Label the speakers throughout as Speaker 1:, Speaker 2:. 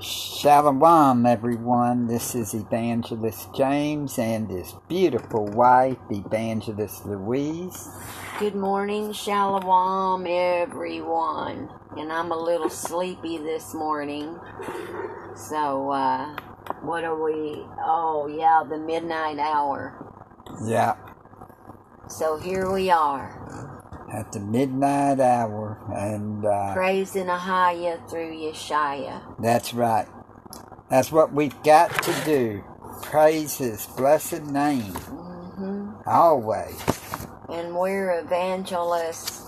Speaker 1: Shalom, everyone. This is Evangelist James and his beautiful wife, Evangelist Louise.
Speaker 2: Good morning, Shalom, everyone. And I'm a little sleepy this morning. So, uh, what are we? Oh, yeah, the midnight hour.
Speaker 1: Yeah,
Speaker 2: So here we are,
Speaker 1: at the midnight hour, and uh,
Speaker 2: praising Ahaya through Yeshaya.
Speaker 1: that's right. That's what we've got to do. Praise His blessed name
Speaker 2: hmm
Speaker 1: always.
Speaker 2: And we're evangelists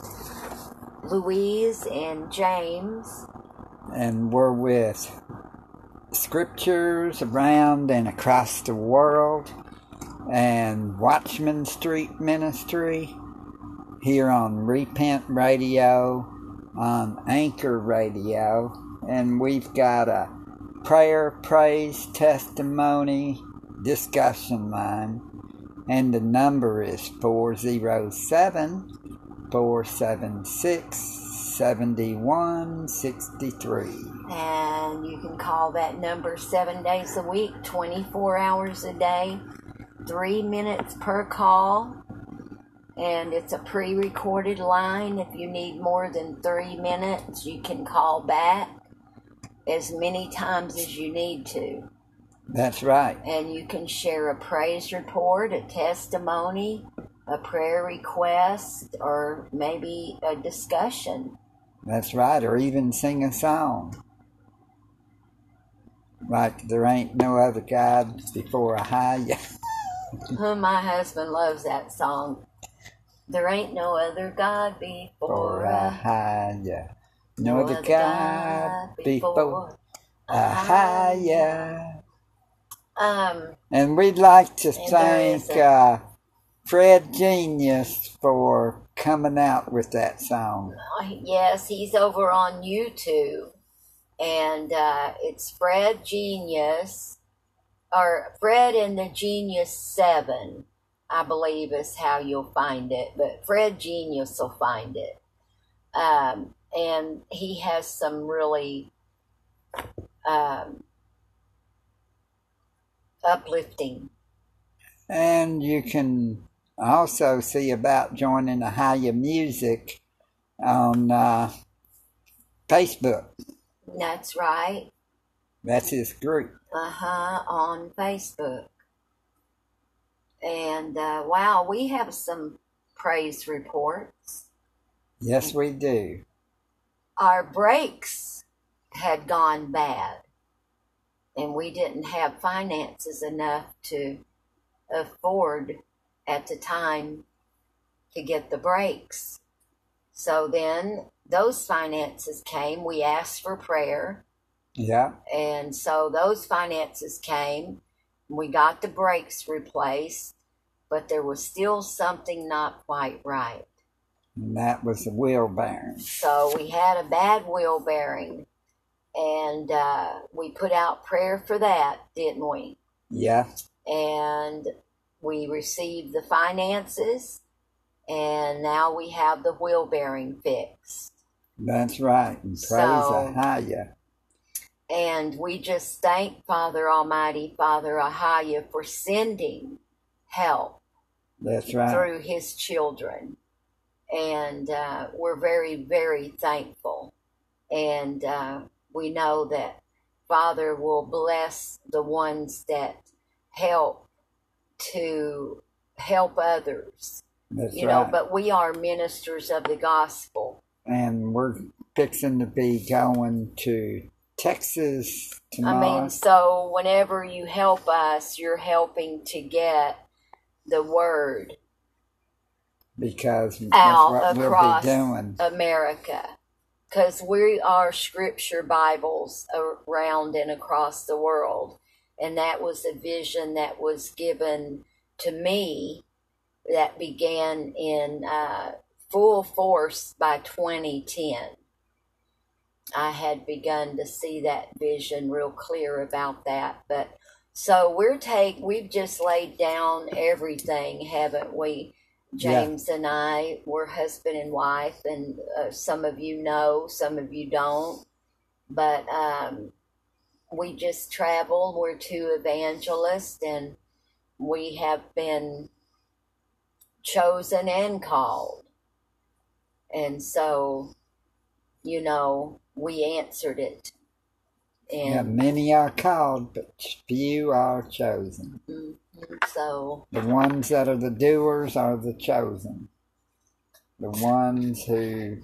Speaker 2: Louise and James.
Speaker 1: and we're with scriptures around and across the world and Watchman Street Ministry here on Repent Radio, on Anchor Radio, and we've got a prayer, praise, testimony, discussion line, and the number is 407 476 7163.
Speaker 2: And you can call that number seven days a week, 24 hours a day, three minutes per call. And it's a pre recorded line. If you need more than three minutes, you can call back as many times as you need to.
Speaker 1: That's right.
Speaker 2: And you can share a praise report, a testimony, a prayer request, or maybe a discussion.
Speaker 1: That's right, or even sing a song. Like there ain't no other God before Ahia.
Speaker 2: Oh, my husband loves that song. There ain't no other God before uh,
Speaker 1: Ahia. No other God before Ahia.
Speaker 2: Um,
Speaker 1: And we'd like to thank
Speaker 2: a-
Speaker 1: uh, Fred Genius for coming out with that song.
Speaker 2: yes, he's over on YouTube, and uh, it's Fred Genius, or Fred and the Genius Seven, I believe is how you'll find it. But Fred Genius will find it, um, and he has some really um, uplifting.
Speaker 1: And you can also see about joining the Higher Music on uh, Facebook.
Speaker 2: That's right.
Speaker 1: That's his group.
Speaker 2: Uh huh. On Facebook. And uh, wow, we have some praise reports.
Speaker 1: Yes, we do.
Speaker 2: Our brakes had gone bad, and we didn't have finances enough to afford at the time to get the brakes. So then those finances came. We asked for prayer.
Speaker 1: Yeah,
Speaker 2: And so those finances came. We got the brakes replaced, but there was still something not quite right.
Speaker 1: and that was the wheel bearing.
Speaker 2: So we had a bad wheel bearing, and uh, we put out prayer for that, didn't we?
Speaker 1: Yeah,
Speaker 2: And we received the finances, and now we have the wheel bearing fixed.
Speaker 1: that's right. And praise
Speaker 2: So-
Speaker 1: Ahia.
Speaker 2: And we just thank Father Almighty, Father Ahaya, for sending help
Speaker 1: That's right.
Speaker 2: through his children. And uh, we're very, very thankful. And uh, we know that Father will bless the ones that help to help others.
Speaker 1: That's
Speaker 2: You
Speaker 1: right.
Speaker 2: know, but we are ministers of the gospel.
Speaker 1: and we're fixing to be going to Texas
Speaker 2: I mean, so whenever you help us, you're helping to get the word
Speaker 1: because
Speaker 2: out across
Speaker 1: we'll be doing.
Speaker 2: America. Because we are scripture Bibles around and across the world. And that was a vision that was given to me that began in uh, full force by 2010. I had begun to see that vision real clear about that. But so we're take we've just laid down everything, haven't we?
Speaker 1: Yeah.
Speaker 2: James and I were husband and wife, and uh, some of you know, some of you don't. But um, we just travel. We're two evangelists, and we have been chosen and called. And so, you know, we answered it. And
Speaker 1: Yeah, many are called, but few are chosen.
Speaker 2: Mhm. so,
Speaker 1: The ones that are the doers are the chosen. The ones who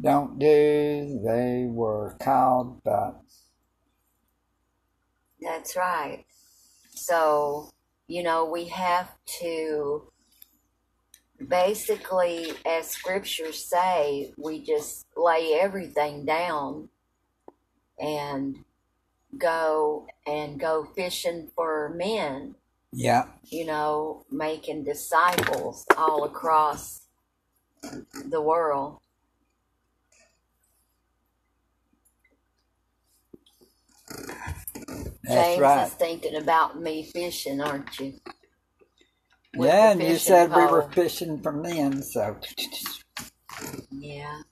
Speaker 1: don't do, they were called, but
Speaker 2: that's right. So, you know, we have to basically, as scriptures say, we just lay everything down and go and go fishing for men,
Speaker 1: yeah,
Speaker 2: you know, making disciples all across the world.
Speaker 1: that's
Speaker 2: James
Speaker 1: right.
Speaker 2: is thinking about me fishing, aren't you? With
Speaker 1: Yeah, and you said we were fishing for men, so
Speaker 2: Yeah.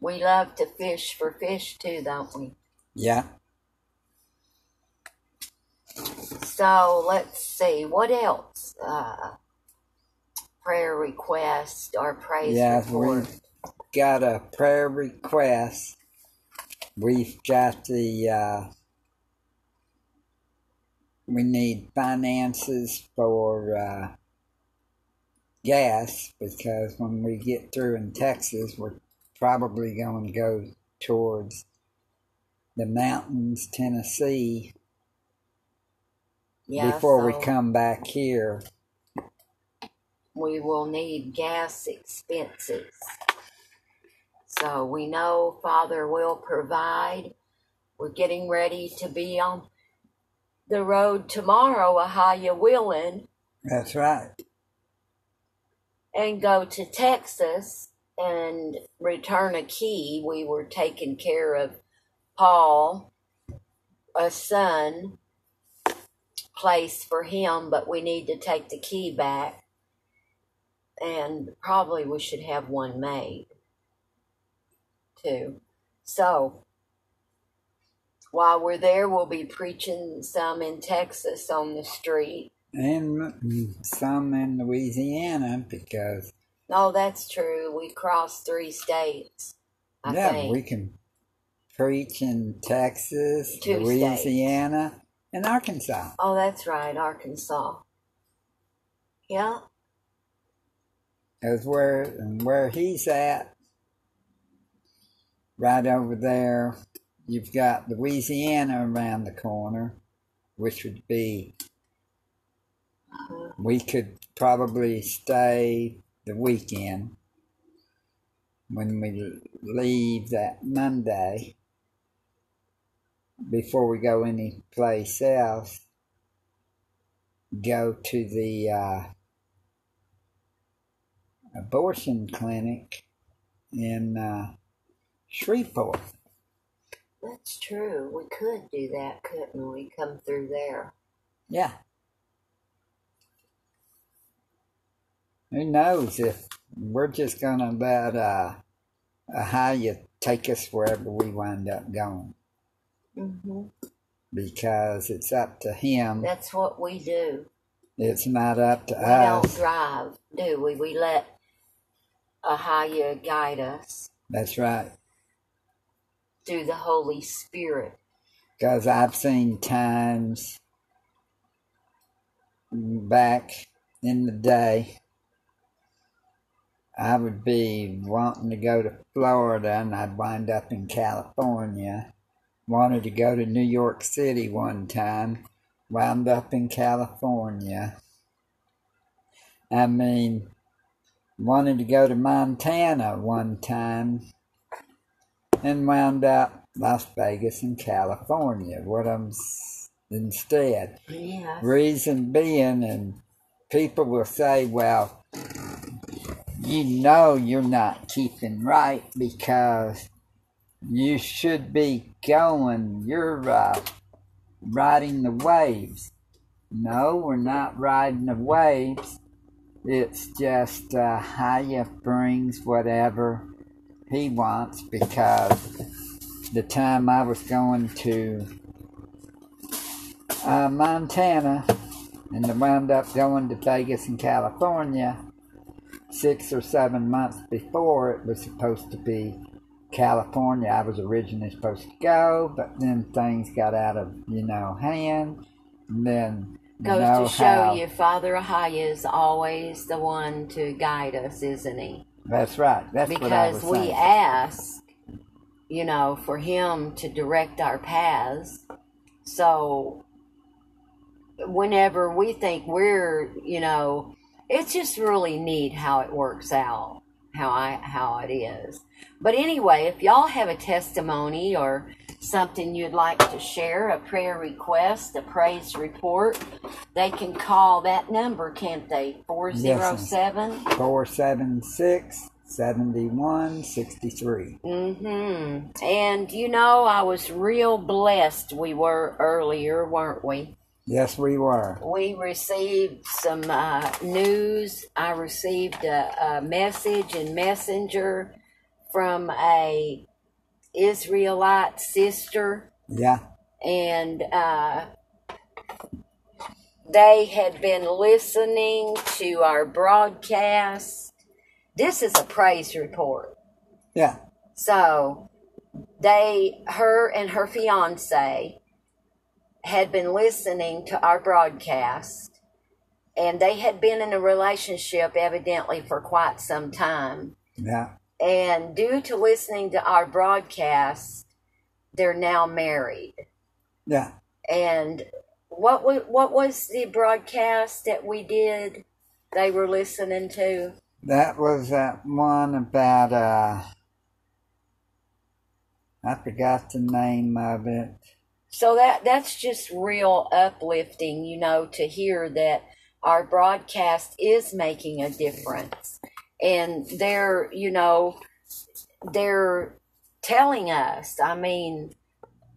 Speaker 2: We love to fish for fish too, don't we?
Speaker 1: yeah.
Speaker 2: So let's see, what else? Uh, prayer request or praise
Speaker 1: Yeah,
Speaker 2: report.
Speaker 1: we've got a prayer request. We've got the, uh, we need finances for uh, gas because when we get through in Texas, we're probably going to go towards the mountains, Tennessee,
Speaker 2: Yeah,
Speaker 1: before we come back here.
Speaker 2: we will need gas expenses. So we know Father will provide. We're getting ready to be on the road tomorrow, Ahaya willing,
Speaker 1: That's right.
Speaker 2: and go to Texas and return a key. We were taking care of Paul, a son, place for him, but we need to take the key back. And probably we should have one made too. So while we're there, we'll be preaching some in Texas on the street.
Speaker 1: And some in Louisiana because
Speaker 2: Oh, that's true. We crossed three states. I
Speaker 1: yeah,
Speaker 2: think.
Speaker 1: we can preach in Texas,
Speaker 2: Two
Speaker 1: Louisiana, and Arkansas.
Speaker 2: Oh, that's right, Arkansas. Yeah.
Speaker 1: Is where and where he's at. Right over there, you've got Louisiana around the corner, which would be uh-huh. we could probably stay the weekend when we leave that Monday before we go any place else. Go to the uh, abortion clinic in uh, Shreveport.
Speaker 2: That's true. We could do that, couldn't we? Come through there.
Speaker 1: Yeah. Who knows if we're just gonna let uh, Ahaya take us wherever we wind up going
Speaker 2: hmm
Speaker 1: because it's up to him.
Speaker 2: That's what we do.
Speaker 1: It's not up to us.
Speaker 2: We don't drive, do we? We let Ahaya guide us
Speaker 1: That's right.
Speaker 2: through the Holy Spirit.
Speaker 1: Because I've seen times back in the day, I would be wanting to go to Florida and I'd wind up in California. Wanted to go to New York City one time, wound up in California. I mean, wanted to go to Montana one time and wound up Las Vegas in California. What I'm instead.
Speaker 2: Yes.
Speaker 1: Reason being, and people will say, well, you know you're not keeping right because you should be going, you're uh, riding the waves. No, we're not riding the waves. It's just uh, Haya brings whatever he wants because the time I was going to uh, Montana and I wound up going to Vegas in California six or seven months before it was supposed to be California. I was originally supposed to go, but then things got out of, you know, hand. And then
Speaker 2: Goes
Speaker 1: know
Speaker 2: to show
Speaker 1: how-
Speaker 2: you, Father Ahaya is always the one to guide us, isn't he?
Speaker 1: That's right. That's what I
Speaker 2: Because we
Speaker 1: saying.
Speaker 2: ask, you know, for him to direct our paths. So whenever we think we're, you know, it's just really neat how it works out, how I how it is. But anyway, if y'all have a testimony or something you'd like to share, a prayer request, a praise report, they can call that number, can't they? 407
Speaker 1: 476 7163.
Speaker 2: Mm-hmm. And you know, I was real blessed we were earlier, weren't we?
Speaker 1: Yes, we were.
Speaker 2: We received some uh, news. I received a, a message in Messenger from a Israelite sister,
Speaker 1: Yeah.
Speaker 2: and uh, they had been listening to our broadcast. This is a praise report.
Speaker 1: Yeah.
Speaker 2: So they, her and her fiance, had been listening to our broadcast, and they had been in a relationship evidently for quite some time.
Speaker 1: Yeah.
Speaker 2: And due to listening to our broadcast, they're now married.
Speaker 1: Yeah.
Speaker 2: And what wa- what was the broadcast that we did? They were listening to.
Speaker 1: That was that one about, uh, I forgot the name of it.
Speaker 2: So that that's just real uplifting, you know, to hear that our broadcast is making a difference. And they're, you know, they're telling us, I mean,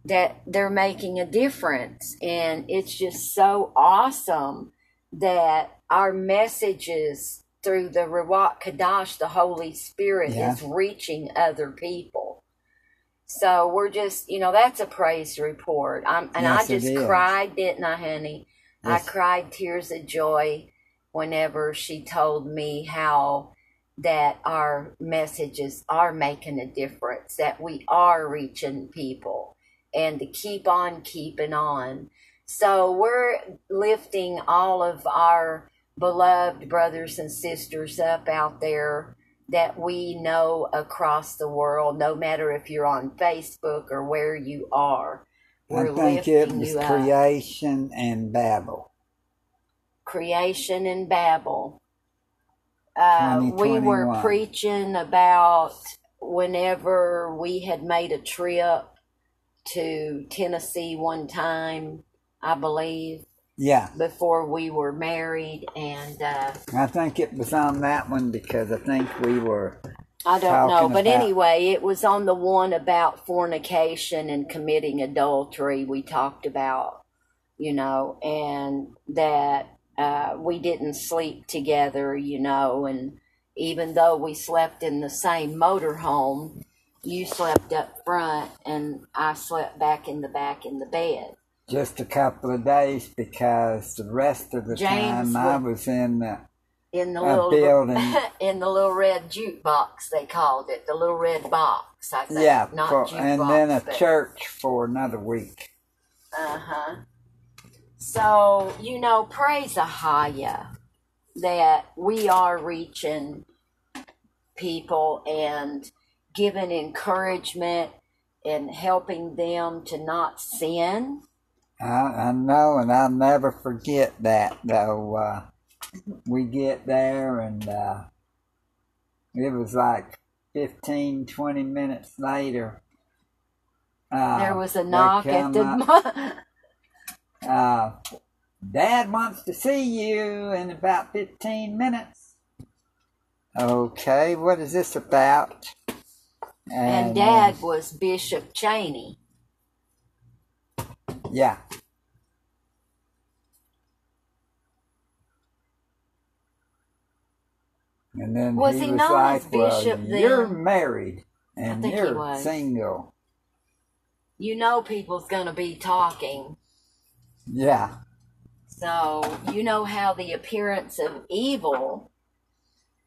Speaker 2: that they're making a difference. And it's just so awesome that our messages through the Ruach Kadash, the Holy Spirit,
Speaker 1: Yeah.
Speaker 2: is reaching other people. So we're just, you know, that's a praise report. I'm, and
Speaker 1: Yes,
Speaker 2: I just cried, didn't I, honey?
Speaker 1: Yes.
Speaker 2: I cried tears of joy whenever she told me how that our messages are making a difference, that we are reaching people, and to keep on keeping on. So we're lifting all of our beloved brothers and sisters up out there that we know across the world, no matter if you're on Facebook or where you are. We're
Speaker 1: I think it was creation and Babel.
Speaker 2: creation and Babel. Uh, we were preaching about whenever we had made a trip to Tennessee one time, I believe,
Speaker 1: Yeah.
Speaker 2: before we were married, and uh,
Speaker 1: I think it was on that one because I think we were.
Speaker 2: I don't know, but
Speaker 1: about-
Speaker 2: anyway, it was on the one about fornication and committing adultery. We talked about, you know, and that uh, we didn't sleep together, you know, and even though we slept in the same motorhome, you slept up front and I slept back in the back in the bed.
Speaker 1: Just a couple of days because the rest of the
Speaker 2: James
Speaker 1: time I was in the
Speaker 2: In the little
Speaker 1: building.
Speaker 2: in the little red jukebox, they called it the little red box. I think.
Speaker 1: yeah,
Speaker 2: not
Speaker 1: for,
Speaker 2: jukebox,
Speaker 1: and then a
Speaker 2: but-
Speaker 1: church for another week.
Speaker 2: Uh huh. So, you know, praise Ahaya that we are reaching people and giving encouragement and helping them to not sin.
Speaker 1: I, I know, and I'll never forget that. Though uh, we get there, and uh, it was like 15, 20 minutes later. Uh,
Speaker 2: there was a knock at the.
Speaker 1: up, uh, Dad wants to see you in about 15 minutes. Okay, what is this about?
Speaker 2: and
Speaker 1: uh,
Speaker 2: Dad was Bishop Cheney.
Speaker 1: Yeah. And then
Speaker 2: Was
Speaker 1: he,
Speaker 2: he
Speaker 1: was
Speaker 2: known
Speaker 1: like,
Speaker 2: as
Speaker 1: well,
Speaker 2: Bishop
Speaker 1: you're married and you're single.
Speaker 2: you know people's going to be talking.
Speaker 1: Yeah.
Speaker 2: So, you know how the appearance of evil.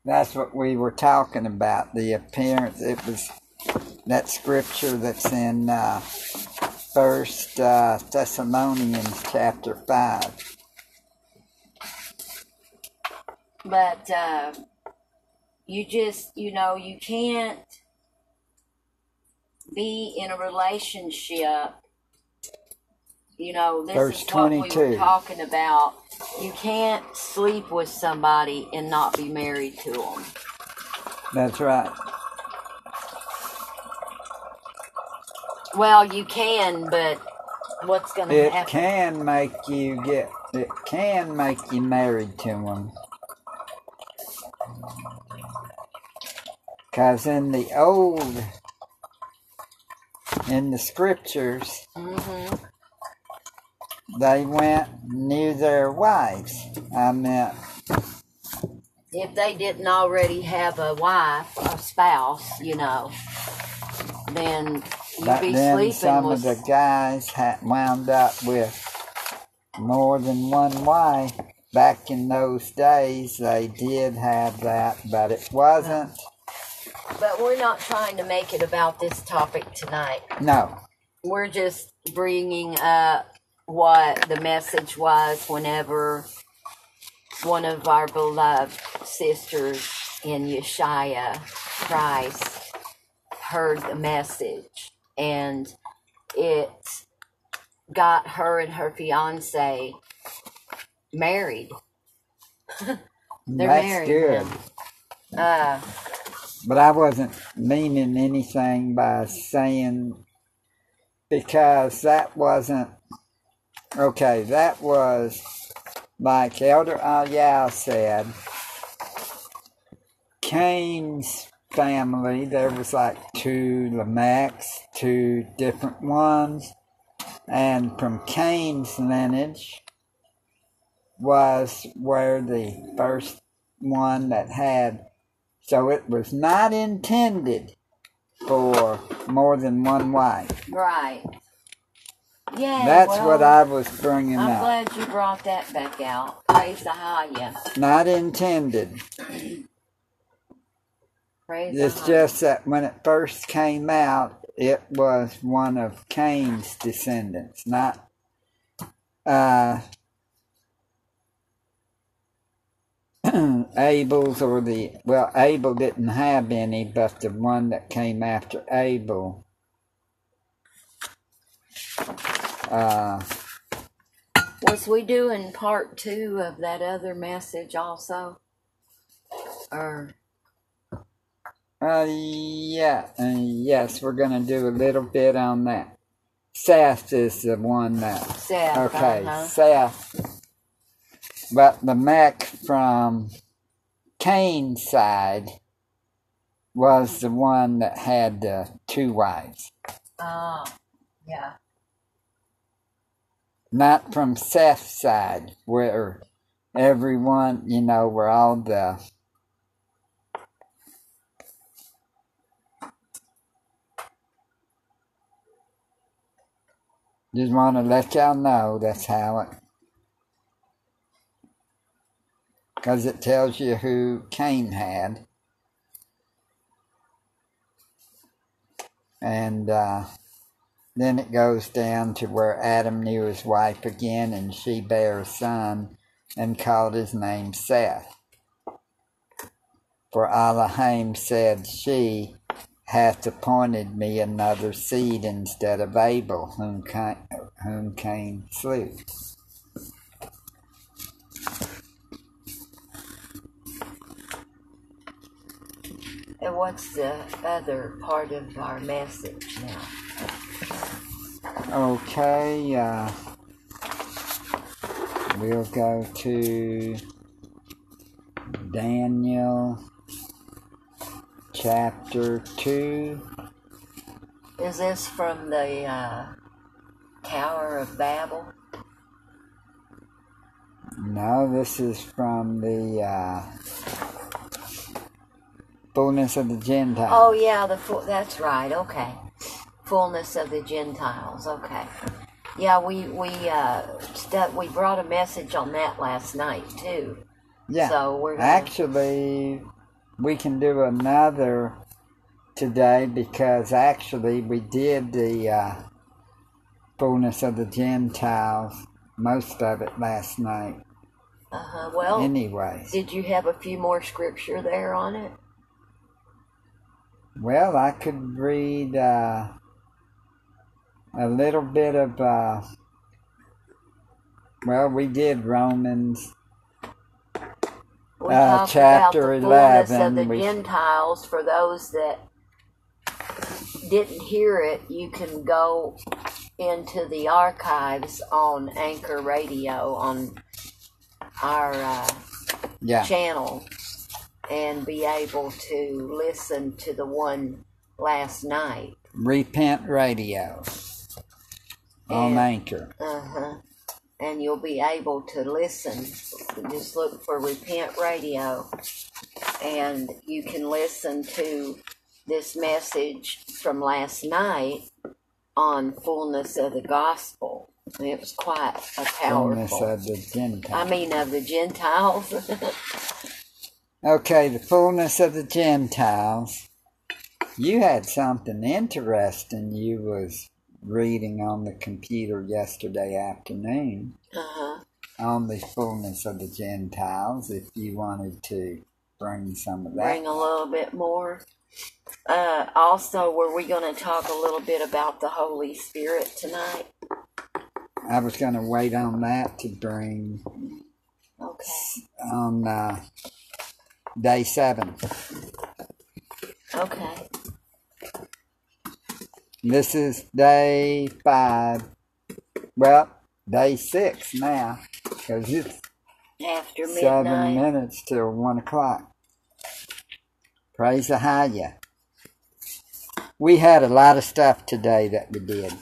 Speaker 1: That's what we were talking about. The appearance. It was that scripture that's in uh, First uh, Thessalonians chapter five.
Speaker 2: But uh, you just, you know, you can't be in a relationship. You know, this
Speaker 1: Verse
Speaker 2: is what we were
Speaker 1: 22.
Speaker 2: talking about. You can't sleep with somebody and not be married to them.
Speaker 1: That's right.
Speaker 2: Well, you can, but what's going to
Speaker 1: It
Speaker 2: happen?
Speaker 1: can make you get. It can make you married to them. Cause in the old, in the scriptures,
Speaker 2: hmm
Speaker 1: they went knew their wives. I mean,
Speaker 2: If they didn't already have a wife, a spouse, you know, then
Speaker 1: but
Speaker 2: be
Speaker 1: then
Speaker 2: sleeping
Speaker 1: some of the guys had wound up with more than one wife. Back in those days, they did have that, but it wasn't.
Speaker 2: But we're not trying to make it about this topic tonight.
Speaker 1: No,
Speaker 2: We're just bringing up what the message was whenever one of our beloved sisters in Yeshua Christ heard the message and it got her and her fiance married. They're
Speaker 1: that's
Speaker 2: married
Speaker 1: good.
Speaker 2: now. Uh,
Speaker 1: But I wasn't meaning anything by saying because that wasn't okay. That was like Elder Ayal said. Cain's family. There was like two Lamechs, two different ones, and from Cain's lineage was where the first one that had so it was not intended for more than one wife.
Speaker 2: right. Yeah.
Speaker 1: That's
Speaker 2: well,
Speaker 1: what I was bringing up.
Speaker 2: I'm glad you brought that back out. Praise the Haya.
Speaker 1: Not intended.
Speaker 2: Praise
Speaker 1: It's
Speaker 2: Haya.
Speaker 1: just that when it first came out, it was one of Cain's descendants, not uh, Abel's or the well, Abel didn't have any, but the one that came after Abel. Uh,
Speaker 2: Was we doing part two of that other message also? Or
Speaker 1: uh, yeah, uh, yes, we're gonna do a little bit on that. Seth is the one that
Speaker 2: Seth?
Speaker 1: Okay,
Speaker 2: uh-huh.
Speaker 1: Seth. But Lamech from Cain's side was the one that had the two wives.
Speaker 2: Oh, yeah.
Speaker 1: Not from Seth's side, where everyone, you know, where all the Just want to let y'all know that's how it. Because it tells you who Cain had. And uh, then it goes down to where Adam knew his wife again, and she bare a son and called his name Seth. For Elohim said, She hath appointed me another seed instead of Abel, whom Cain, whom Cain slew.
Speaker 2: And what's the other part of our message now?
Speaker 1: Okay, uh, we'll go to Daniel chapter 2.
Speaker 2: Is this from the uh, Tower of Babel?
Speaker 1: No, this is from the uh, fullness of the Gentiles.
Speaker 2: Oh yeah, the that's right. Okay. Fullness of the Gentiles. Okay. Yeah, we we uh we brought a message on that last night too.
Speaker 1: Yeah.
Speaker 2: So we're gonna,
Speaker 1: Actually, we can do another today because actually we did the uh, fullness of the Gentiles, most of it last night.
Speaker 2: uh-huh. Well,
Speaker 1: Anyways,
Speaker 2: did you have a few more scripture there on it?
Speaker 1: well, I could read uh, a little bit of. Uh, well, we did Romans.
Speaker 2: We
Speaker 1: Uh, chapter
Speaker 2: about the fullness
Speaker 1: 11,
Speaker 2: of the
Speaker 1: we-
Speaker 2: Gentiles. For those that didn't hear it, you can go into the archives on Anchor Radio on our uh,
Speaker 1: Yeah,
Speaker 2: channel and be able to listen to the one last night.
Speaker 1: Repent Radio on
Speaker 2: And-
Speaker 1: Anchor.
Speaker 2: Uh huh. And you'll be able to listen. Just look for Repent Radio, and you can listen to this message from last night on fullness of the gospel. It was quite a
Speaker 1: Fullness
Speaker 2: powerful.
Speaker 1: of the Gentiles.
Speaker 2: I mean, of the Gentiles.
Speaker 1: Okay, the fullness of the Gentiles. You had something interesting you was reading on the computer yesterday afternoon
Speaker 2: uh huh.
Speaker 1: on the fullness of the Gentiles. If you wanted to bring some of that,
Speaker 2: Bring a little bit more. Uh, also, were we going to talk a little bit about the Holy Spirit tonight?
Speaker 1: I was going to wait on that to bring
Speaker 2: Okay.
Speaker 1: on uh, day seven.
Speaker 2: Okay.
Speaker 1: This is day five. Well, day six now because it's
Speaker 2: After
Speaker 1: seven minutes till one o'clock. Praise the High. Ya. We had a lot of stuff today that we did.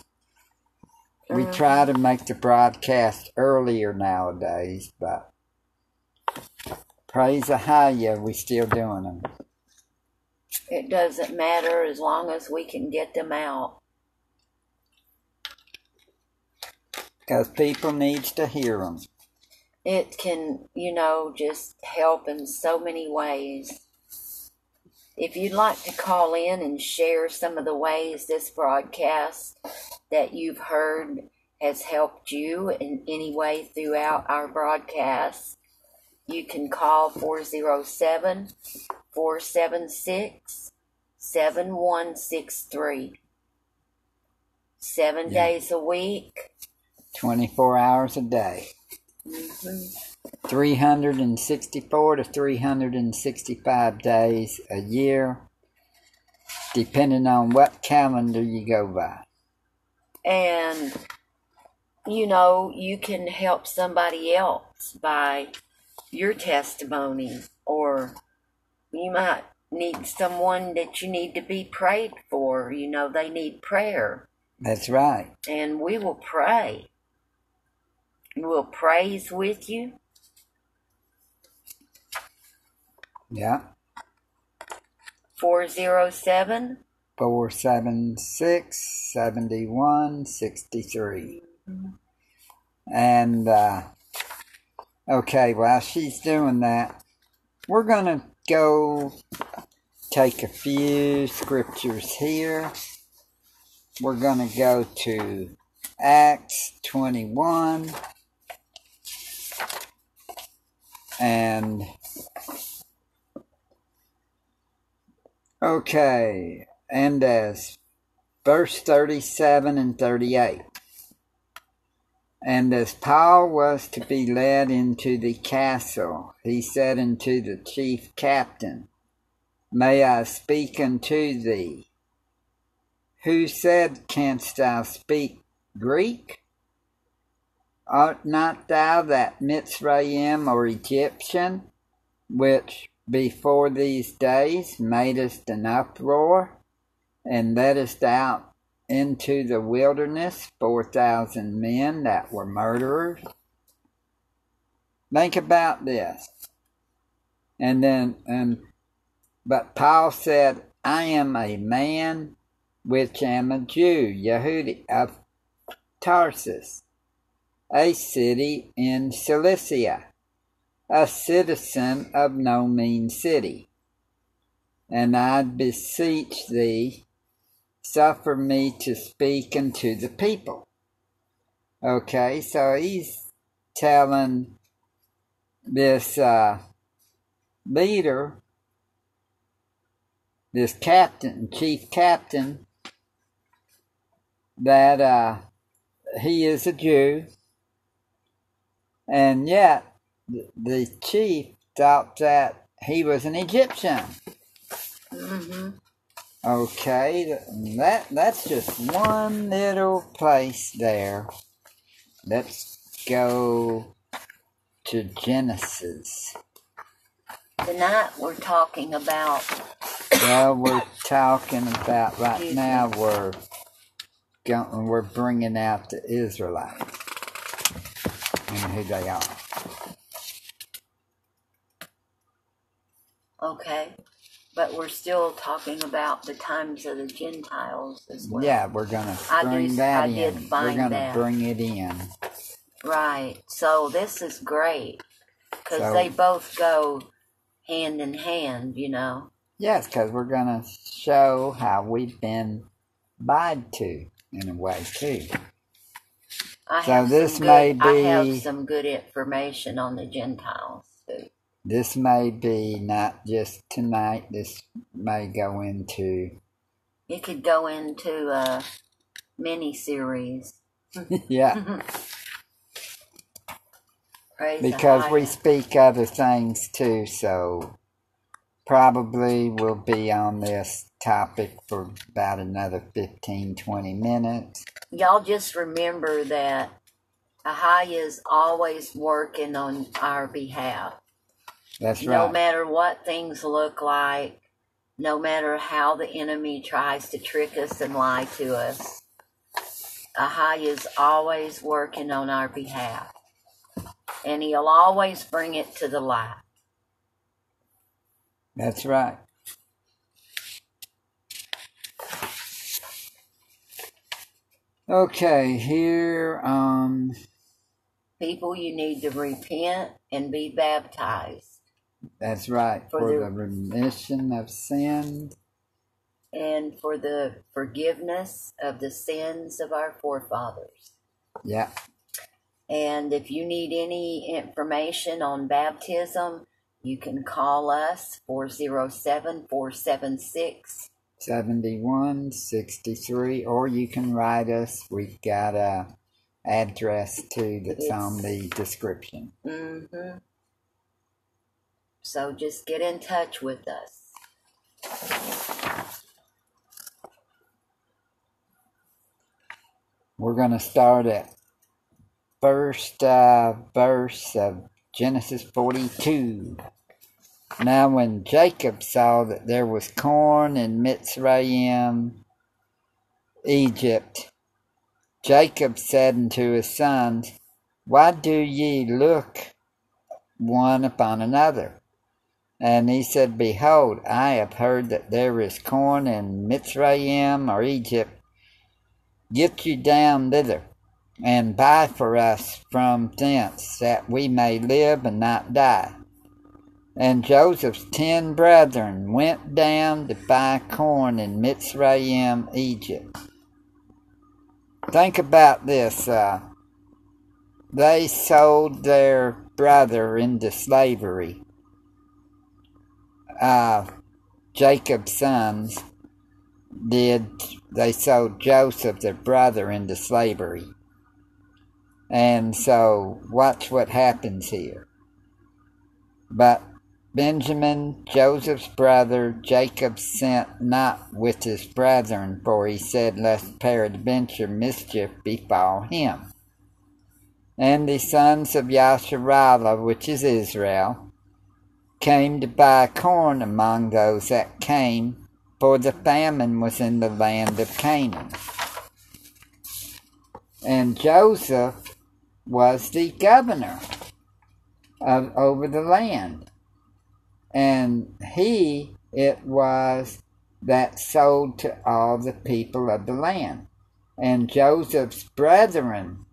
Speaker 1: We
Speaker 2: Mhm.
Speaker 1: try to make the broadcast earlier nowadays, but praise the High, We're still doing them.
Speaker 2: It doesn't matter as long as we can get them out.
Speaker 1: Because people needs to hear them.
Speaker 2: It can, you know, just help in so many ways. If you'd like to call in and share some of the ways this broadcast that you've heard has helped you in any way throughout our broadcasts, you can call 407 476 7163. Seven
Speaker 1: Yeah.
Speaker 2: days a week.
Speaker 1: 24 hours a day.
Speaker 2: hmm
Speaker 1: 364 to 365 days a year, depending on what calendar you go by.
Speaker 2: and you know you can help somebody else by your testimony or you might need someone that you need to be prayed for you know they need prayer
Speaker 1: That's right.
Speaker 2: and we will pray we'll praise with you
Speaker 1: Yeah.
Speaker 2: 407
Speaker 1: 476 7163. And, uh, okay, while she's doing that, we're going to go take a few scriptures here. We're going to go to Acts 21 and okay, and as verse 37 and 38. And as Paul was to be led into the castle, he said unto the chief captain, May I speak unto thee? Who said, Canst thou speak Greek? Art not thou that Mitzrayim or Egyptian, which before these days madest an uproar, and leddest out into the wilderness four thousand men that were murderers? Think about this. And then, and but Paul said, I am a man which am a Jew, Yehudi of Tarsus, a city in Cilicia, a citizen of no mean city. And I beseech thee, suffer me to speak unto the people. Okay, so he's telling this uh, leader, this captain, chief captain, that uh, he is a Jew, and yet the chief thought that he was an Egyptian.
Speaker 2: Mm-hmm.
Speaker 1: Okay, that that's just one little place there. Let's go to Genesis.
Speaker 2: Tonight we're talking about
Speaker 1: Well, we're talking about right now. We're going, we're bringing out the Israelites and who they are.
Speaker 2: okay, but we're still talking about the times of the Gentiles as well.
Speaker 1: Yeah, we're gonna
Speaker 2: I do-
Speaker 1: bring
Speaker 2: I
Speaker 1: that
Speaker 2: did
Speaker 1: in. We're gonna
Speaker 2: that.
Speaker 1: bring it in.
Speaker 2: Right. So this is great because
Speaker 1: So-
Speaker 2: they both go hand in hand. You know.
Speaker 1: Yes, because we're gonna show how we've been lied to in a way too.
Speaker 2: I
Speaker 1: So this
Speaker 2: some
Speaker 1: may
Speaker 2: good, I
Speaker 1: be-
Speaker 2: have some good information on the Gentiles too.
Speaker 1: This may be not just tonight. This may go into
Speaker 2: It could go into a mini series.
Speaker 1: yeah,
Speaker 2: Praise
Speaker 1: because we speak other things too. So probably we'll be on this topic for about another 15, 20 minutes.
Speaker 2: Y'all just remember that Ahaya is always working on our behalf.
Speaker 1: That's
Speaker 2: No matter what things look like, no matter how the enemy tries to trick us and lie to us, Ahaya is always working on our behalf. And he'll always bring it to the light.
Speaker 1: That's right. Okay, here um
Speaker 2: People, you need to repent and be baptized.
Speaker 1: That's right
Speaker 2: For
Speaker 1: for,
Speaker 2: the-
Speaker 1: the remission of sin.
Speaker 2: and for the forgiveness of the sins of our forefathers.
Speaker 1: Yeah,
Speaker 2: And if you need any information on baptism, you can call us 407 476
Speaker 1: 71, 63, or you can write us. We've got a address too that's on the description.
Speaker 2: Mm-hmm. So just get in touch with us.
Speaker 1: We're going to start at first uh, verse of Genesis 42. Now, when Jacob saw that there was corn in Mitzrayim, Egypt, Jacob said unto his sons, Why do ye look one upon another? And he said, Behold, I have heard that there is corn in Mitzrayim or Egypt. Get you down thither, and buy for us from thence, that we may live and not die. And Joseph's ten brethren went down to buy corn in Mitzrayim, Egypt. Think about this. Uh, they sold their brother into slavery. Uh, Jacob's sons did. They sold Joseph, their brother, into slavery. And so, watch what happens here. But Benjamin, Joseph's brother, Jacob sent not with his brethren, for he said, Lest peradventure mischief befall him. And the sons of Yasharallah, which is Israel, came to buy corn among those that came, for the famine was in the land of Canaan. And Joseph was the governor of over the land and he it was that sold to all the people of the land. And Joseph's brethren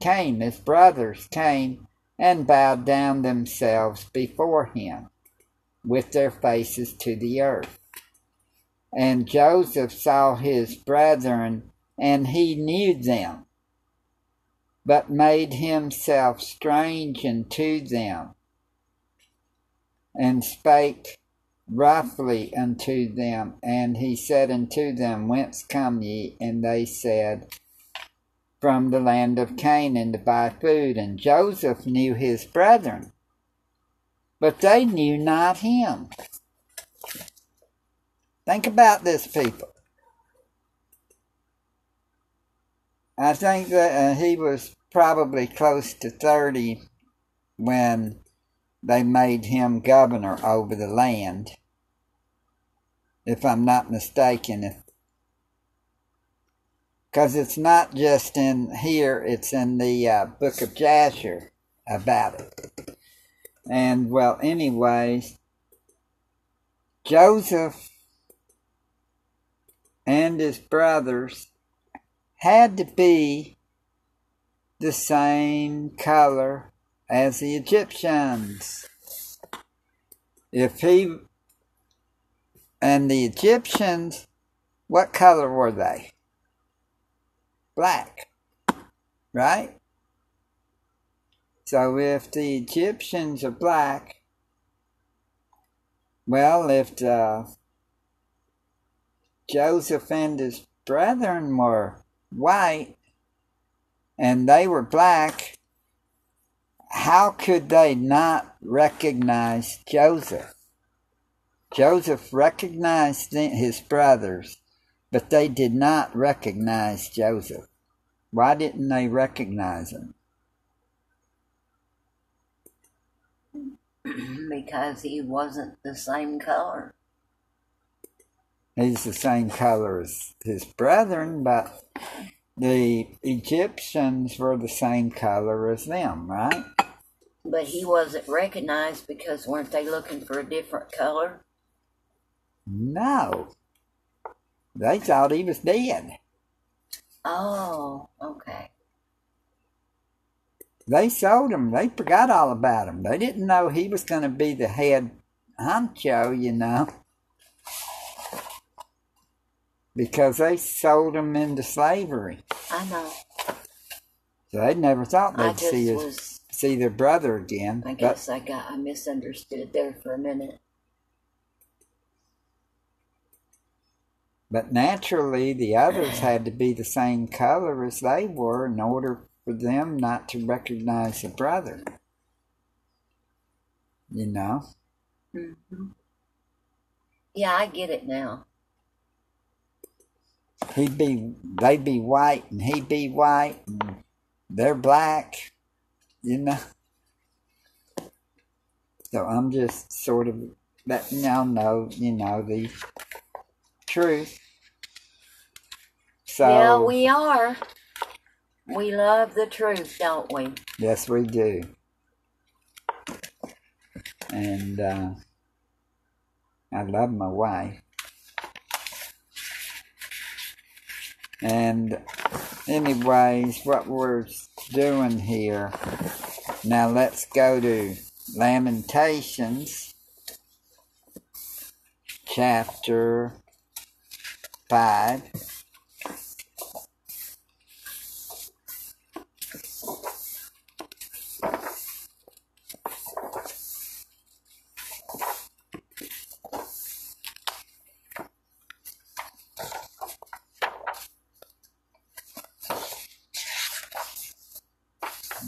Speaker 1: came, his brothers came, and bowed down themselves before him with their faces to the earth. And Joseph saw his brethren, and he knew them, but made himself strange unto them, and spake roughly unto them. And he said unto them, Whence come ye? And they said, From the land of Canaan to buy food. And Joseph knew his brethren, but they knew not him. Think about this, people. I think that uh, he was probably close to 30 when they made him governor over the land if I'm not mistaken. Because it's not just in here, it's in the uh, book of Jasher about it. And, well, anyways, Joseph and his brothers had to be the same color as the Egyptians. If he and the Egyptians, what color were they? Black, right? So if the Egyptians are black, well, if the Joseph and his brethren were white and they were black, how could they not recognize Joseph? Joseph recognized his brothers, but they did not recognize Joseph. Why didn't they recognize him?
Speaker 2: because he wasn't the same color.
Speaker 1: He's the same color as his brethren, but the Egyptians were the same color as them, right?
Speaker 2: But he wasn't recognized because weren't they looking for a different color?
Speaker 1: No. They thought he was dead.
Speaker 2: Oh, okay.
Speaker 1: They sold him. They forgot all about him. They didn't know he was going to be the head honcho, you know. Because they sold him into slavery.
Speaker 2: I know.
Speaker 1: So they never thought
Speaker 2: I
Speaker 1: they'd
Speaker 2: just
Speaker 1: see his,
Speaker 2: was.
Speaker 1: see their brother again.
Speaker 2: I
Speaker 1: But
Speaker 2: guess I got I misunderstood there for a minute.
Speaker 1: But naturally, the others had to be the same color as they were in order for them not to recognize the brother. You know?
Speaker 2: hmm Yeah, I get it now.
Speaker 1: He'd be, they'd be white and he'd be white and they're black, you know? So I'm just sort of letting y'all know, you know, the truth. So,
Speaker 2: yeah, we are. We love the truth, don't we?
Speaker 1: Yes, we do. And uh, I love my wife. And, anyways, what we're doing here, now let's go to Lamentations chapter 5.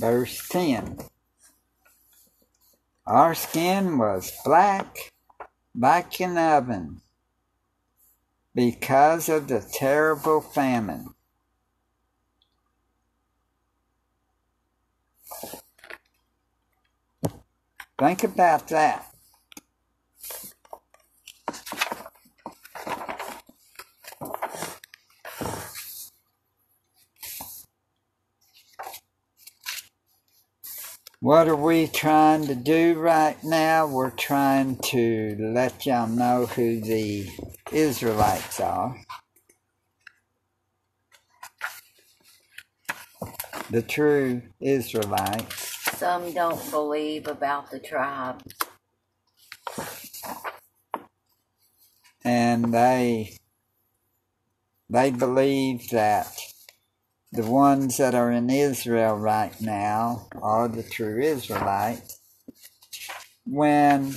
Speaker 1: verse 10. Our skin was black like an oven because of the terrible famine. Think about that. What are we trying to do right now? We're trying to let y'all know who the Israelites are. The true Israelites.
Speaker 2: Some don't believe about the tribe.
Speaker 1: And they they believe that the ones that are in Israel right now are the true Israelites. When,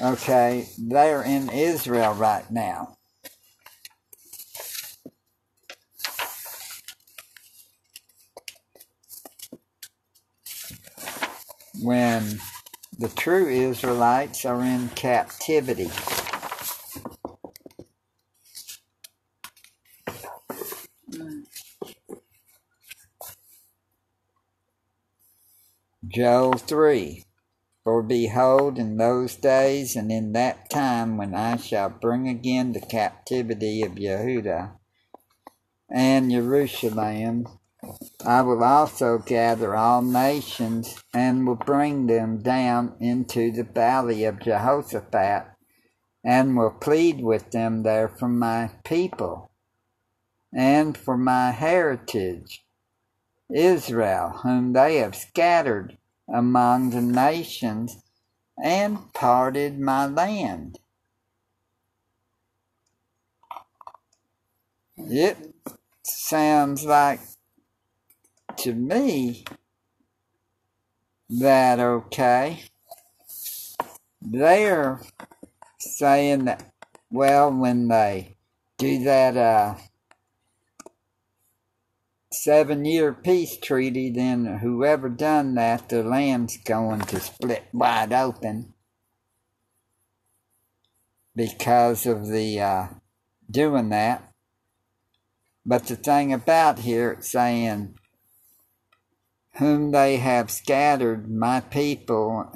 Speaker 1: okay, they're in Israel right now. When the true Israelites are in captivity. Joel 3 For behold, in those days and in that time when I shall bring again the captivity of Yehudah and Jerusalem, I will also gather all nations and will bring them down into the valley of Jehoshaphat and will plead with them there for my people and for my heritage Israel, whom they have scattered among the nations and parted my land. It sounds like to me that okay, they're saying that, well, when they do that, uh, seven year peace treaty, then whoever done that, the land's going to split wide open because of the uh, doing that. But the thing about here, it's saying, whom they have scattered, my people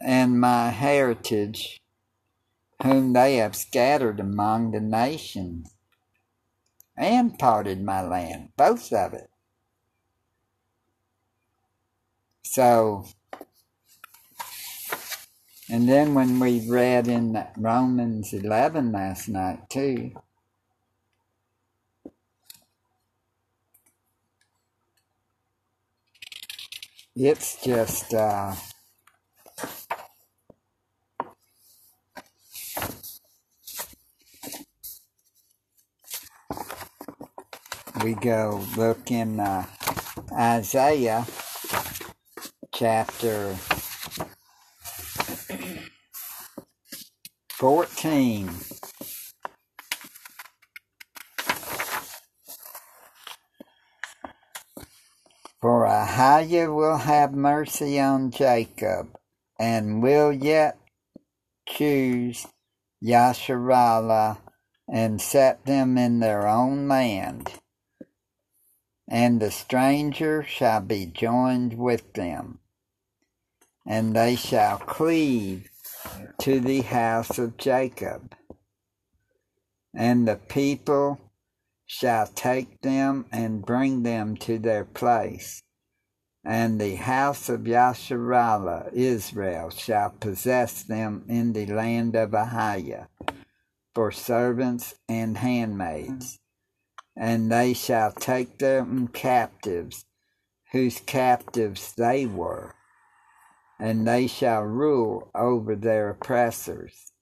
Speaker 1: and my heritage, whom they have scattered among the nations and parted my land, both of it. So, and then when we read in Romans 11 last night too, it's just, uh, we go look in uh, Isaiah chapter 14. For Ahiah will have mercy on Jacob, and will yet choose Yasharallah and set them in their own land and the stranger shall be joined with them, and they shall cleave to the house of Jacob, and the people shall take them and bring them to their place. And the house of Yasharallah, Israel, shall possess them in the land of Ahiah for servants and handmaids and they shall take them captives, whose captives they were, and they shall rule over their oppressors.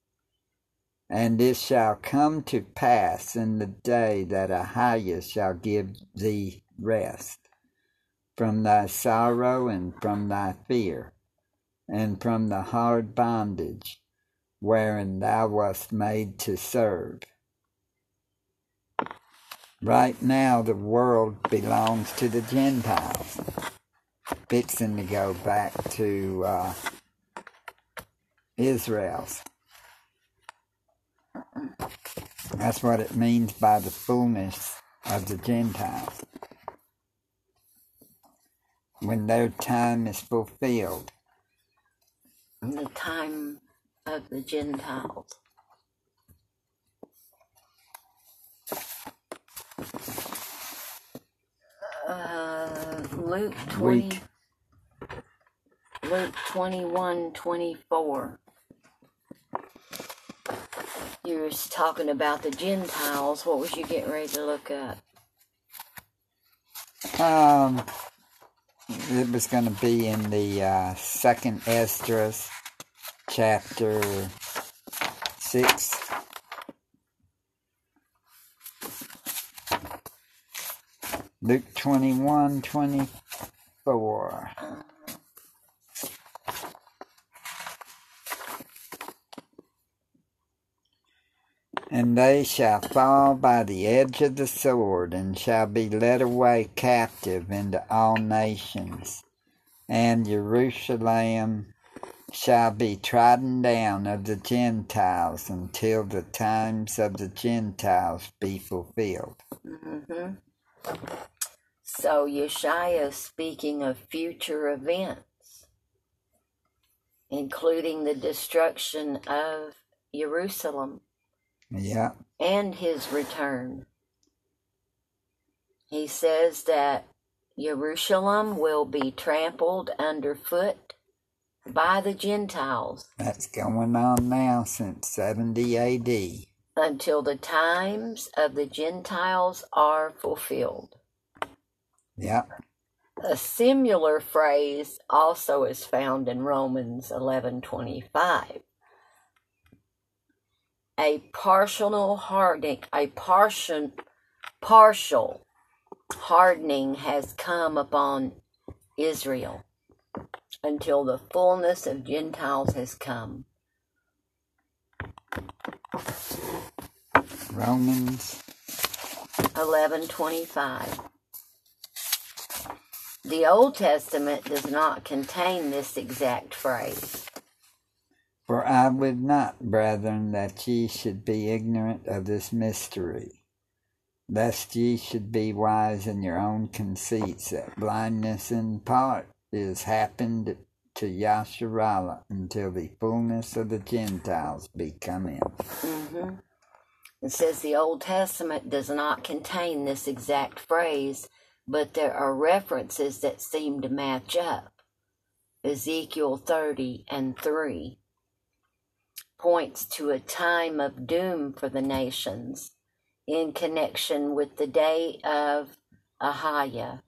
Speaker 1: And it shall come to pass in the day that Ahiah shall give thee rest from thy sorrow and from thy fear, and from the hard bondage wherein thou wast made to serve Right now, the world belongs to the Gentiles. Fixing to go back to uh, Israel's. That's what it means by the fullness of the Gentiles. When their time is fulfilled.
Speaker 2: The time of the Gentiles. Uh, Luke 20.
Speaker 1: Week.
Speaker 2: Luke 21 24. You were talking about the Gentiles. What was you getting ready to look up?
Speaker 1: Um, it was going to be in the uh, second Esdras, chapter six. Luke 21, 24. And they shall fall by the edge of the sword, and shall be led away captive into all nations. And Jerusalem shall be trodden down of the Gentiles until the times of the Gentiles be fulfilled.
Speaker 2: hmm So Yeshaya is speaking of future events, including the destruction of Jerusalem
Speaker 1: Yeah,
Speaker 2: and his return. He says that Jerusalem will be trampled underfoot by the Gentiles
Speaker 1: that's going on now since 70 AD.
Speaker 2: until the times of the Gentiles are fulfilled.
Speaker 1: Yeah,
Speaker 2: A similar phrase also is found in Romans 11:25. A partial hardening, a partial partial hardening has come upon Israel until the fullness of Gentiles has come.
Speaker 1: Romans
Speaker 2: 11:25. The Old Testament does not contain this exact phrase.
Speaker 1: For I would not, brethren, that ye should be ignorant of this mystery, lest ye should be wise in your own conceits, that blindness in part is happened to Yasharallah until the fullness of the Gentiles be come in.
Speaker 2: hmm It says the Old Testament does not contain this exact phrase, but there are references that seem to match up. Ezekiel 30 and 3 points to a time of doom for the nations in connection with the day of Ahiah.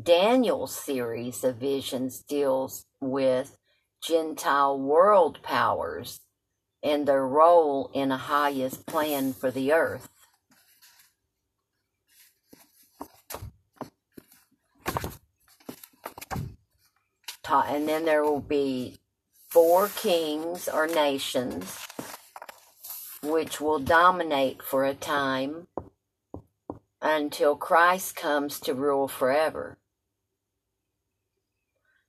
Speaker 2: Daniel's series of visions deals with Gentile world powers and their role in Ahiah's plan for the earth. Ta- And then there will be four kings or nations which will dominate for a time until Christ comes to rule forever.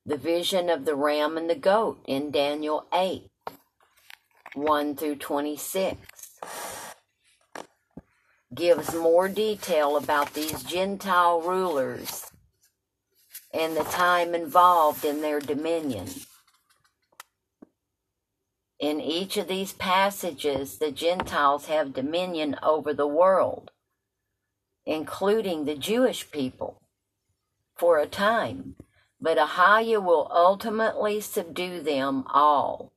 Speaker 2: The vision of the ram and the goat in Daniel 8 1 through 26 gives more detail about these Gentile rulers and the time involved in their dominion. In each of these passages, the Gentiles have dominion over the world, including the Jewish people, for a time. But Ahiah will ultimately subdue them all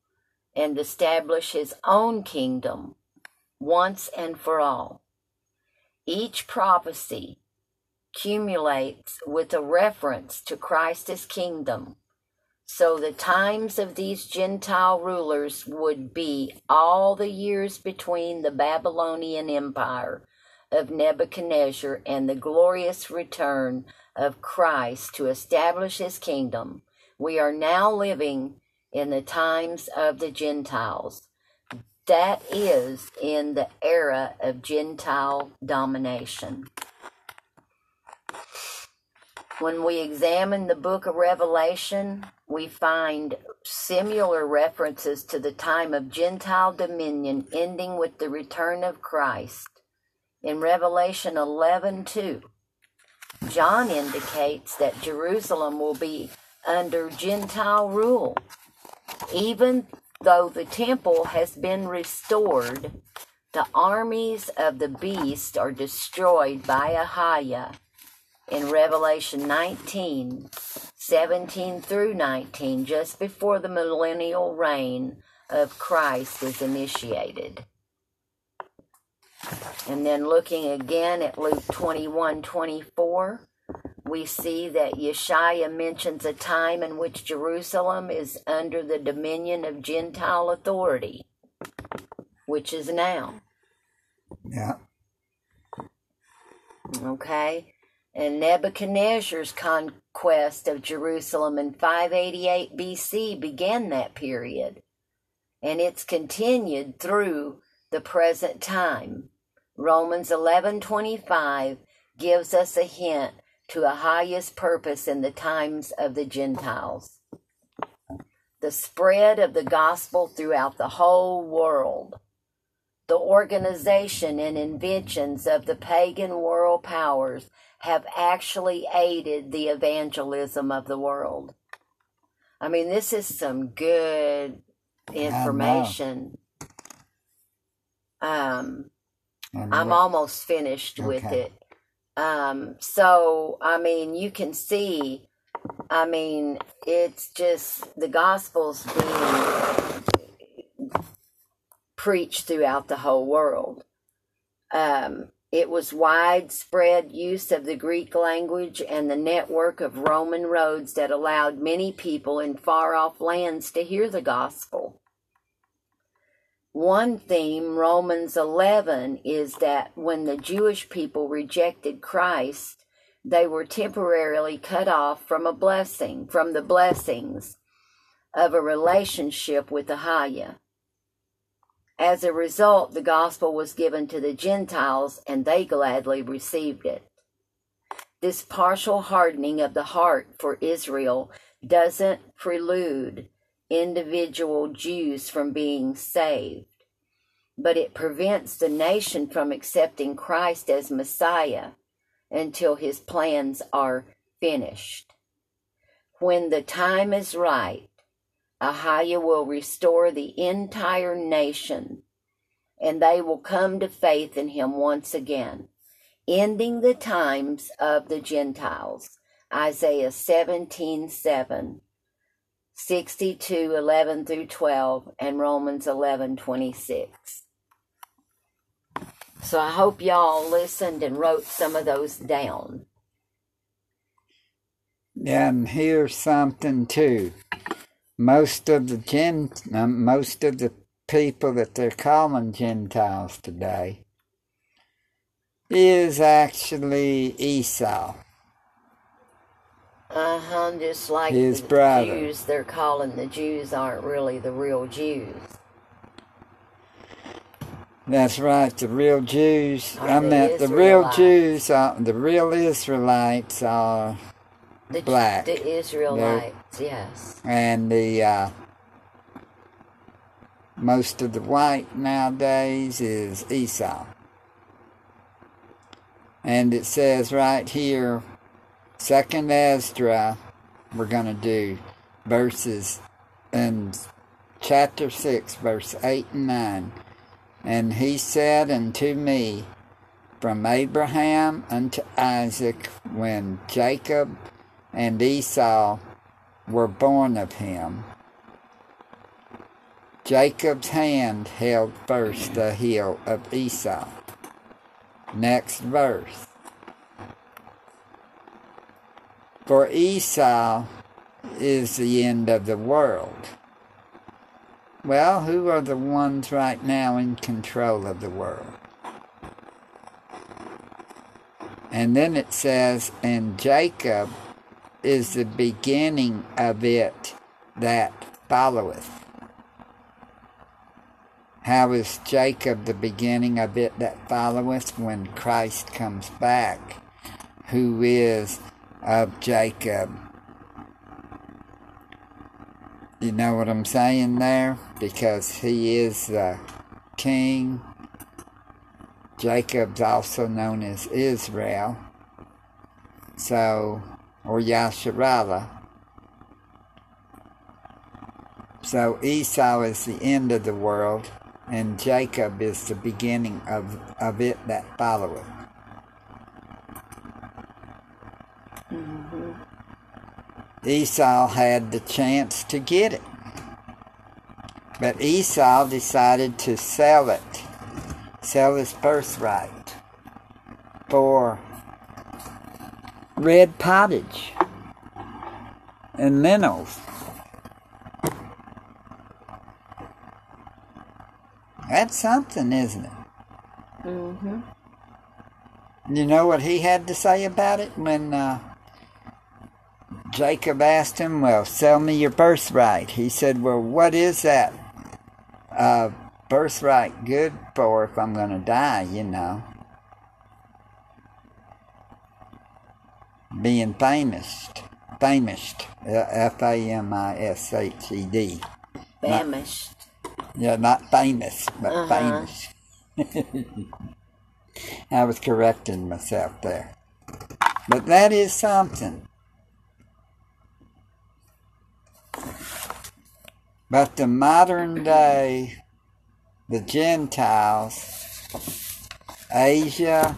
Speaker 2: and establish his own kingdom once and for all. Each prophecy cumulates with a reference to Christ's kingdom. So the times of these Gentile rulers would be all the years between the Babylonian Empire of Nebuchadnezzar and the glorious return of Christ to establish his kingdom. We are now living in the times of the Gentiles. That is in the era of Gentile domination. When we examine the book of Revelation, we find similar references to the time of Gentile dominion ending with the return of Christ. In Revelation 11 2, John indicates that Jerusalem will be under Gentile rule. Even though the temple has been restored, the armies of the beast are destroyed by Ahiah in Revelation 19 17 through 19, just before the millennial reign of Christ is initiated. And then looking again at Luke 21 24, we see that Yeshaya mentions a time in which Jerusalem is under the dominion of Gentile authority, which is now.
Speaker 1: Yeah.
Speaker 2: Okay? And Nebuchadnezzar's conquest of Jerusalem in 588 BC began that period, and it's continued through the present time. Romans 11:25 gives us a hint to a highest purpose in the times of the Gentiles. The spread of the gospel throughout the whole world. The organization and inventions of the pagan world powers have actually aided the evangelism of the world. I mean, this is some good information. Um, I'm almost finished okay. with it. Um, so, I mean, you can see, I mean, it's just the gospel's being preached throughout the whole world. Um, it was widespread use of the Greek language and the network of Roman roads that allowed many people in far off lands to hear the gospel. One theme, Romans 11, is that when the Jewish people rejected Christ, they were temporarily cut off from a blessing, from the blessings of a relationship with Ahaya. As a result, the gospel was given to the Gentiles and they gladly received it. This partial hardening of the heart for Israel doesn't prelude individual Jews from being saved, but it prevents the nation from accepting Christ as Messiah until his plans are finished. When the time is right, Ahaya will restore the entire nation, and they will come to faith in him once again, ending the times of the Gentiles. Isaiah 17 7. 62 11 through 12 and Romans 11 26. So I hope y'all listened and wrote some of those down.
Speaker 1: And here's something too. Most of the gen, um, most of the people that they're calling Gentiles today is actually Esau.
Speaker 2: Uh huh. Just like
Speaker 1: his
Speaker 2: the
Speaker 1: brother.
Speaker 2: Jews, they're calling the Jews aren't really the real Jews.
Speaker 1: That's right. The real Jews. Are I meant the real Jews. Are, the real Israelites are
Speaker 2: the,
Speaker 1: black.
Speaker 2: The Israelites, yes.
Speaker 1: And the uh, most of the white nowadays is Esau. And it says right here Second Ezra, we're going to do verses in chapter 6, verse 8 and 9. And he said unto me, From Abraham unto Isaac, when Jacob and Esau were born of him, Jacob's hand held first the heel of Esau. Next verse. For Esau is the end of the world. Well, who are the ones right now in control of the world? And then it says, and Jacob is the beginning of it that followeth. How is Jacob the beginning of it that followeth when Christ comes back, who is of Jacob. You know what I'm saying there? Because he is the king. Jacob's also known as Israel. So, or Yasharallah. So Esau is the end of the world, and Jacob is the beginning of, of it that followeth.
Speaker 2: Mm-hmm.
Speaker 1: Esau had the chance to get it. But Esau decided to sell it, sell his birthright for red pottage and minnows. That's something, isn't it?
Speaker 2: Mm-hmm.
Speaker 1: You know what he had to say about it when uh, Jacob asked him, Well, sell me your birthright. He said, Well, what is that uh, birthright good for if I'm going to die, you know? Being famous. Famous. F A M I S H E D.
Speaker 2: Famished.
Speaker 1: Yeah, not famous, but
Speaker 2: Uh-huh.
Speaker 1: famous. I was correcting myself there. But that is something. But the modern day, the Gentiles, Asia,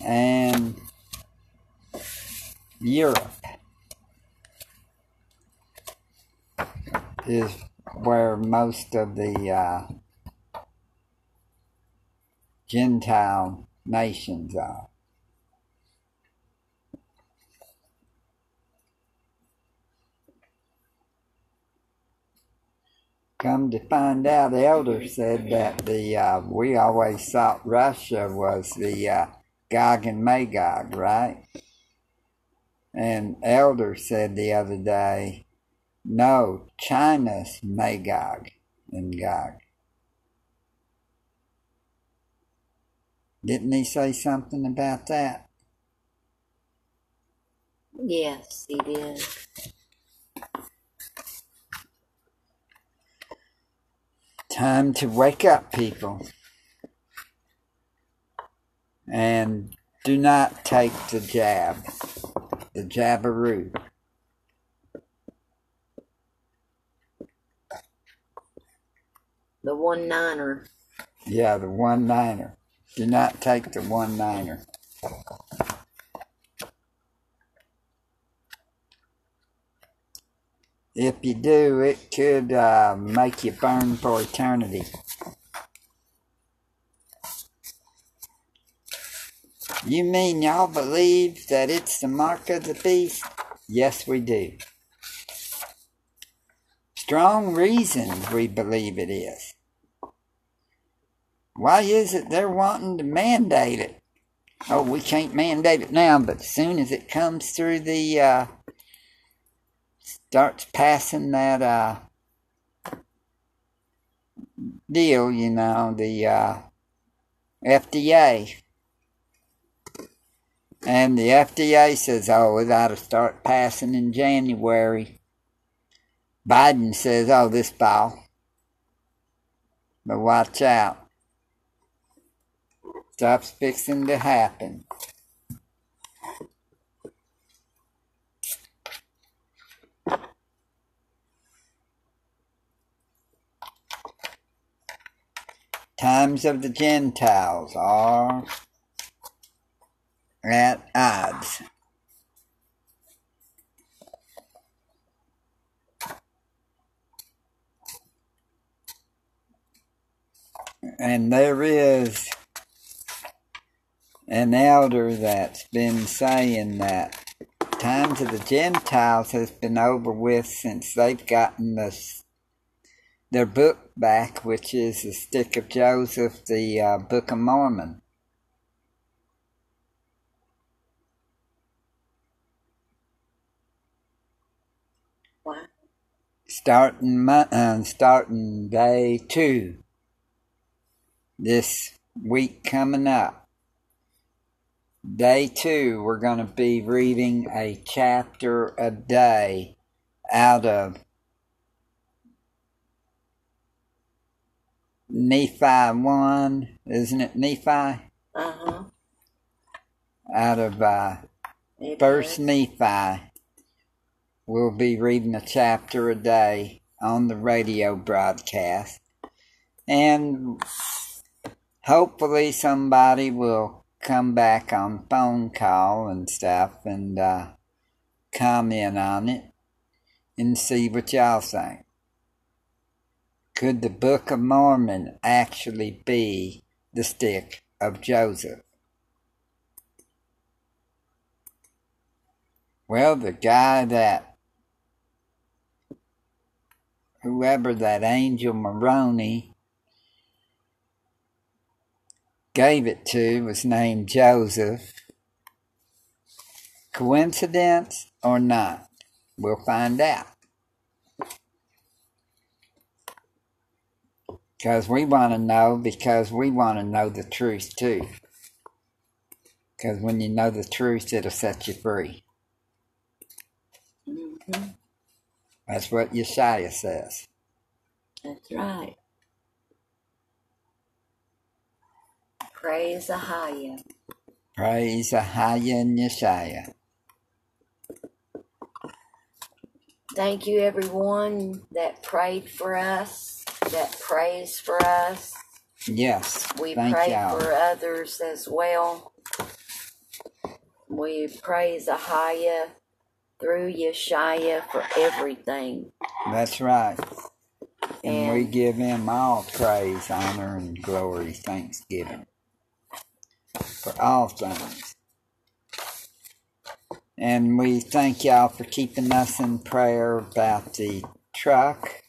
Speaker 1: and Europe is where most of the uh, Gentile nations are. Come to find out, the Elder said that the uh, we always thought Russia was the uh, Gog and Magog, right? And Elder said the other day, no, China's Magog and Gog. Didn't he say something about that?
Speaker 2: Yes, he did.
Speaker 1: Time to wake up, people. And do not take the jab, the jabberoo.
Speaker 2: The one niner.
Speaker 1: Yeah, the one niner. Do not take the one niner. If you do, it could uh, make you burn for eternity. You mean y'all believe that it's the mark of the beast? Yes, we do. Strong reasons we believe it is. Why is it they're wanting to mandate it? Oh, we can't mandate it now, but as soon as it comes through the, uh, starts passing that, uh, deal, you know, the, uh, FDA. And the FDA says, oh, it ought to start passing in January. Biden says, oh, this fall. But watch out. Stuff's fixing to happen. Times of the Gentiles are at odds. And there is an elder that's been saying that times of the Gentiles has been over with since they've gotten this their book back, which is the Stick of Joseph, the uh, Book of Mormon. Starting my, uh, starting day two this week coming up day two we're going to be reading a chapter a day out of nephi 1 isn't it nephi
Speaker 2: Uh-huh.
Speaker 1: out of uh, First. Nephi. We'll be reading a chapter a day on the radio broadcast. And hopefully somebody will come back on phone call and stuff and uh, comment on it and see what y'all think. Could the Book of Mormon actually be the stick of Joseph? Well, the guy that, whoever that angel Moroni gave it to was named Joseph. Coincidence or not? We'll find out. Because we want to know, because we want to know the truth too. Because when you know the truth, it'll set you free.
Speaker 2: hmm
Speaker 1: That's what Yeshaya says.
Speaker 2: That's right. Praise Ahaya.
Speaker 1: Praise Ahaya and Yeshaya.
Speaker 2: Thank you, everyone that prayed for us, that prays for us.
Speaker 1: Yes,
Speaker 2: We
Speaker 1: thank
Speaker 2: pray for others as well. We praise Ahaya through Yeshaya for everything.
Speaker 1: That's right. And we give him all praise, honor, and glory, thanksgiving for all things. And we thank y'all for keeping us in prayer about the truck,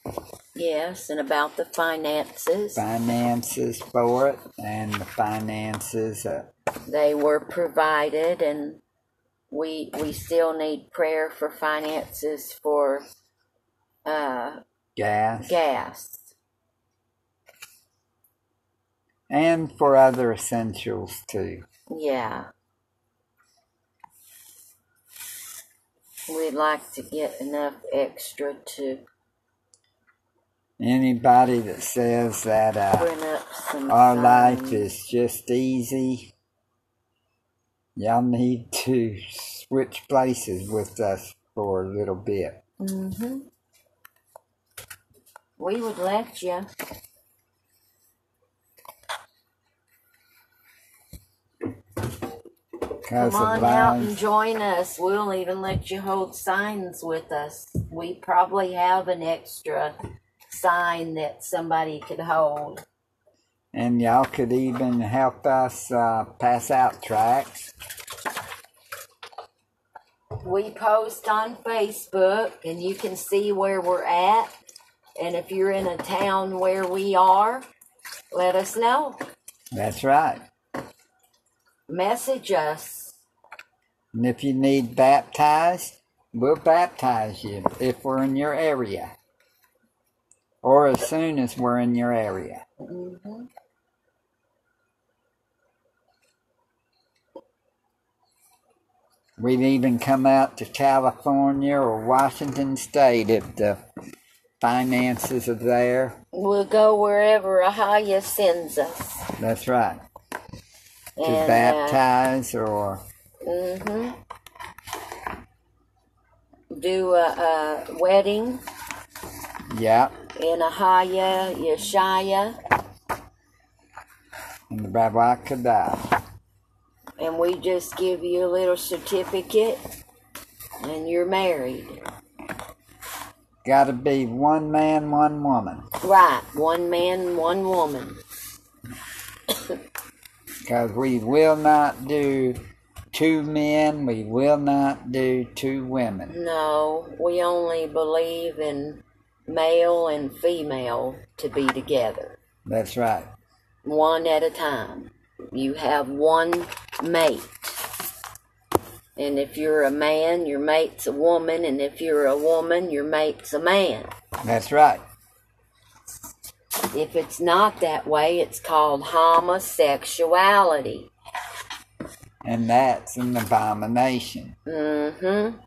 Speaker 2: yes, and about the finances,
Speaker 1: finances for it, and the finances, uh,
Speaker 2: they were provided, and we we still need prayer for finances for uh,
Speaker 1: gas,
Speaker 2: gas.
Speaker 1: and for other essentials too.
Speaker 2: Yeah. We'd like to get enough extra to
Speaker 1: Anybody that says that uh,
Speaker 2: print up some
Speaker 1: our life is just easy, y'all need to switch places with us for a little bit.
Speaker 2: Mm-hmm. We would let you. Come on out and join us. We'll even let you hold signs with us. We probably have an extra sign that somebody could hold.
Speaker 1: And y'all could even help us uh, pass out tracts.
Speaker 2: We post on Facebook and you can see where we're at. And if you're in a town where we are, let us know.
Speaker 1: That's right.
Speaker 2: Message us.
Speaker 1: And if you need baptized, we'll baptize you if we're in your area. Or as soon as we're in your area.
Speaker 2: hmm
Speaker 1: We'd even come out to California or Washington State if the finances are there.
Speaker 2: We'll go wherever Ahaya sends us.
Speaker 1: That's right. To
Speaker 2: And, uh,
Speaker 1: baptize or
Speaker 2: hmm Do a, a wedding
Speaker 1: yeah,
Speaker 2: in Ahaya, Yeshaya,
Speaker 1: in the Babakada.
Speaker 2: And we just give you a little certificate, and you're married.
Speaker 1: Gotta be one man, one woman.
Speaker 2: Right, one man, one woman.
Speaker 1: Because we will not do two men, we will not do two women.
Speaker 2: No, we only believe in male and female to be together,
Speaker 1: That's right.
Speaker 2: one at a time. You have one mate. And if you're a man, your mate's a woman, and if you're a woman, your mate's a man.
Speaker 1: That's right.
Speaker 2: If it's not that way, it's called homosexuality.
Speaker 1: And that's an abomination.
Speaker 2: Mm-hmm.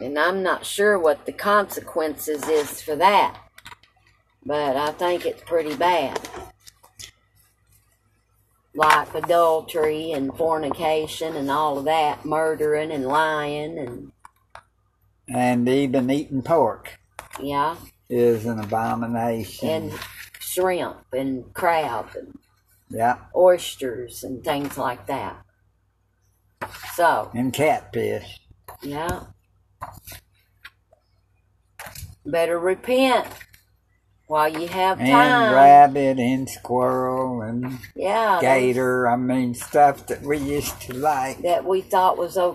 Speaker 2: And I'm not sure what the consequences is for that. But I think it's pretty bad. Like adultery and fornication and all of that, murdering and lying and
Speaker 1: And even eating pork
Speaker 2: yeah,
Speaker 1: is an abomination.
Speaker 2: and shrimp and crab and
Speaker 1: Yeah,
Speaker 2: oysters and things like that. So,
Speaker 1: and catfish.
Speaker 2: yeah. Better repent while you have
Speaker 1: And rabbit and squirrel and
Speaker 2: yeah.
Speaker 1: gator. I mean, stuff that we used to like.
Speaker 2: That we thought was okay.